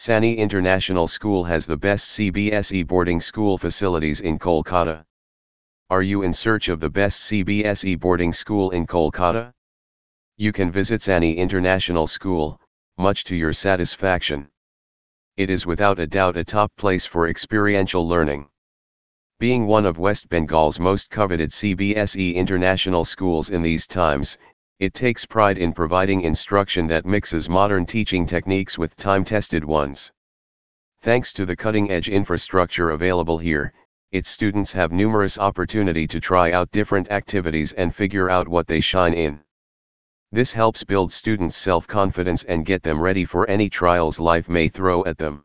Saini International School has the best CBSE boarding school facilities in Kolkata. Are you in search of the best CBSE boarding school in Kolkata? You can visit Saini International School, much to your satisfaction. It is without a doubt a top place for experiential learning. Being one of West Bengal's most coveted CBSE international schools in these times, it takes pride in providing instruction that mixes modern teaching techniques with time-tested ones. Thanks to the cutting-edge infrastructure available here, its students have numerous opportunity to try out different activities and figure out what they shine in. This helps build students' self-confidence and get them ready for any trials life may throw at them.